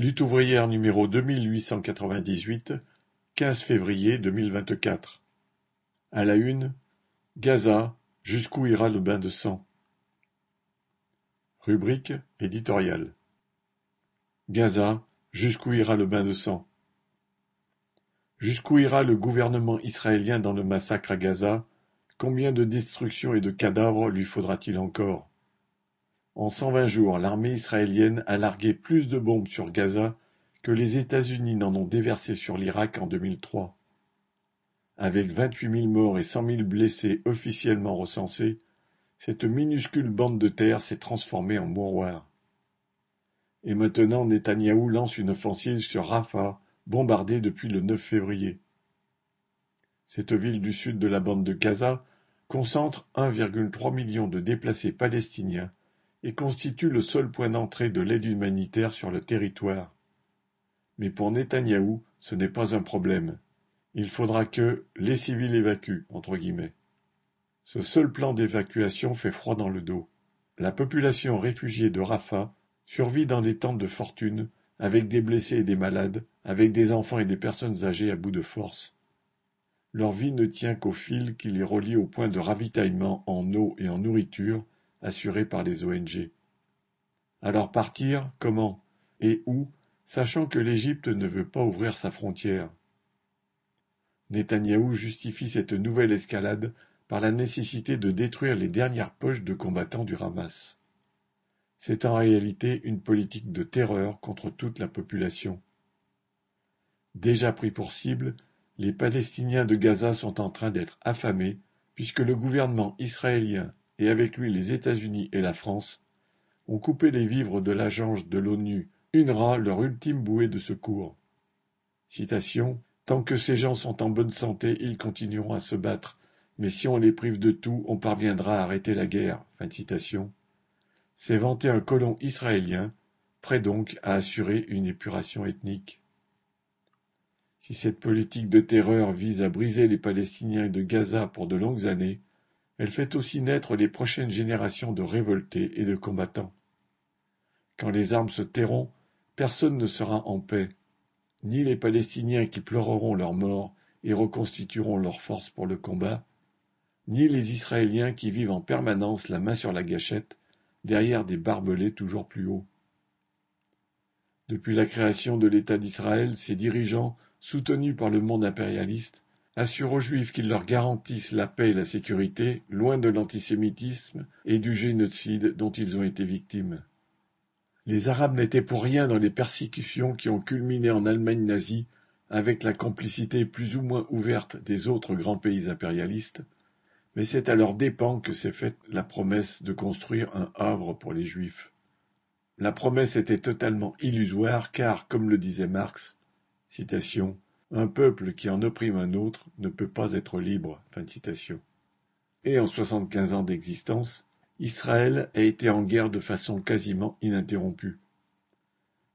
Lutte ouvrière numéro deux mille huit cent quatre-vingt-dix-huit, quinze février deux mille vingt-quatre. À la une, Gaza, jusqu'où ira le bain de sang? Rubrique éditoriale. Gaza, jusqu'où ira le bain de sang? Jusqu'où ira le gouvernement israélien dans le massacre à Gaza? Combien de destructions et de cadavres lui faudra-t-il encore? En cent vingt jours, l'armée israélienne a largué plus de bombes sur Gaza que les États-Unis n'en ont déversé sur l'Irak en 2003. Avec vingt-huit mille morts et cent mille blessés officiellement recensés, cette minuscule bande de terre s'est transformée en mouroir. Et maintenant Netanyahou lance une offensive sur Rafah, bombardée depuis le 9 février. Cette ville du sud de la bande de Gaza concentre 1,3 million de déplacés palestiniens et constitue le seul point d'entrée de l'aide humanitaire sur le territoire. Mais pour Netanyahou, ce n'est pas un problème. Il faudra que les civils évacuent, entre guillemets. Ce seul plan d'évacuation fait froid dans le dos. La population réfugiée de Rafah survit dans des tentes de fortune, avec des blessés et des malades, avec des enfants et des personnes âgées à bout de force. Leur vie ne tient qu'au fil qui les relie au point de ravitaillement en eau et en nourriture assuré par les ONG. Alors partir, comment? Et où, sachant que l'Égypte ne veut pas ouvrir sa frontière Netanyahou justifie cette nouvelle escalade par la nécessité de détruire les dernières poches de combattants du Hamas. C'est en réalité une politique de terreur contre toute la population. Déjà pris pour cible, les Palestiniens de Gaza sont en train d'être affamés puisque le gouvernement israélien et avec lui les États-Unis et la France ont coupé les vivres de l'agence de l'ONU UNRWA leur ultime bouée de secours. Tant que ces gens sont en bonne santé, ils continueront à se battre mais si on les prive de tout, on parviendra à arrêter la guerre. Fin de citation. C'est vanter un colon israélien, prêt donc à assurer une épuration ethnique. Si cette politique de terreur vise à briser les Palestiniens de Gaza pour de longues années, elle fait aussi naître les prochaines générations de révoltés et de combattants. Quand les armes se tairont, personne ne sera en paix, ni les Palestiniens qui pleureront leur mort et reconstitueront leurs forces pour le combat, ni les Israéliens qui vivent en permanence la main sur la gâchette, derrière des barbelés toujours plus hauts. Depuis la création de l'État d'Israël, ses dirigeants, soutenus par le monde impérialiste, assurent aux Juifs qu'ils leur garantissent la paix et la sécurité, loin de l'antisémitisme et du génocide dont ils ont été victimes. Les Arabes n'étaient pour rien dans les persécutions qui ont culminé en Allemagne nazie avec la complicité plus ou moins ouverte des autres grands pays impérialistes, mais c'est à leurs dépens que s'est faite la promesse de construire un havre pour les Juifs. La promesse était totalement illusoire car, comme le disait Marx, citation, un peuple qui en opprime un autre ne peut pas être libre. Et en soixante-quinze ans d'existence, Israël a été en guerre de façon quasiment ininterrompue.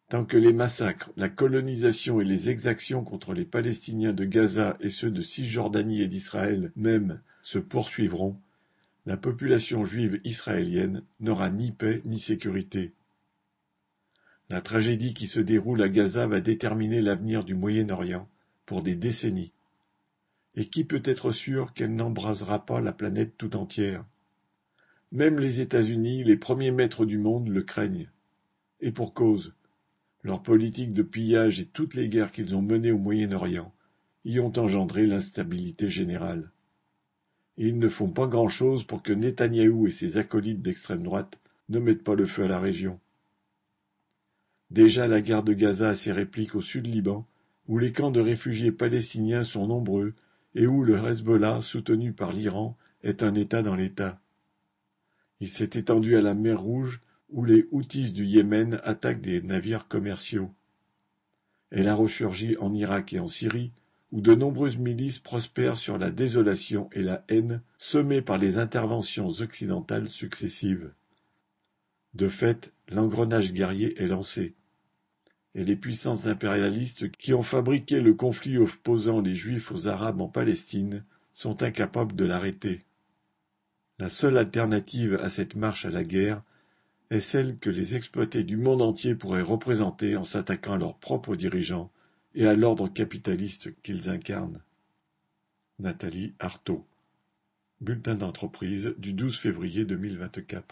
Tant que les massacres, la colonisation et les exactions contre les Palestiniens de Gaza et ceux de Cisjordanie et d'Israël même se poursuivront, la population juive israélienne n'aura ni paix ni sécurité. La tragédie qui se déroule à Gaza va déterminer l'avenir du Moyen-Orient pour des décennies. Et qui peut être sûr qu'elle n'embrasera pas la planète tout entière? Même les États-Unis, les premiers maîtres du monde, le craignent. Et pour cause. Leur politique de pillage et toutes les guerres qu'ils ont menées au Moyen-Orient y ont engendré l'instabilité générale et ils ne font pas grand-chose pour que Netanyahou et ses acolytes d'extrême droite ne mettent pas le feu à la région. Déjà la guerre de Gaza a ses répliques au sud Liban, où les camps de réfugiés palestiniens sont nombreux et où le Hezbollah, soutenu par l'Iran, est un État dans l'État. Il s'est étendu à la mer Rouge, où les Houthis du Yémen attaquent des navires commerciaux. Elle a ressurgi en Irak et en Syrie, où de nombreuses milices prospèrent sur la désolation et la haine semées par les interventions occidentales successives. De fait, l'engrenage guerrier est lancé. Et les puissances impérialistes qui ont fabriqué le conflit opposant les Juifs aux Arabes en Palestine sont incapables de l'arrêter. La seule alternative à cette marche à la guerre est celle que les exploités du monde entier pourraient représenter en s'attaquant à leurs propres dirigeants et à l'ordre capitaliste qu'ils incarnent. Nathalie Arthaud Bulletin d'entreprise du 12 février 2024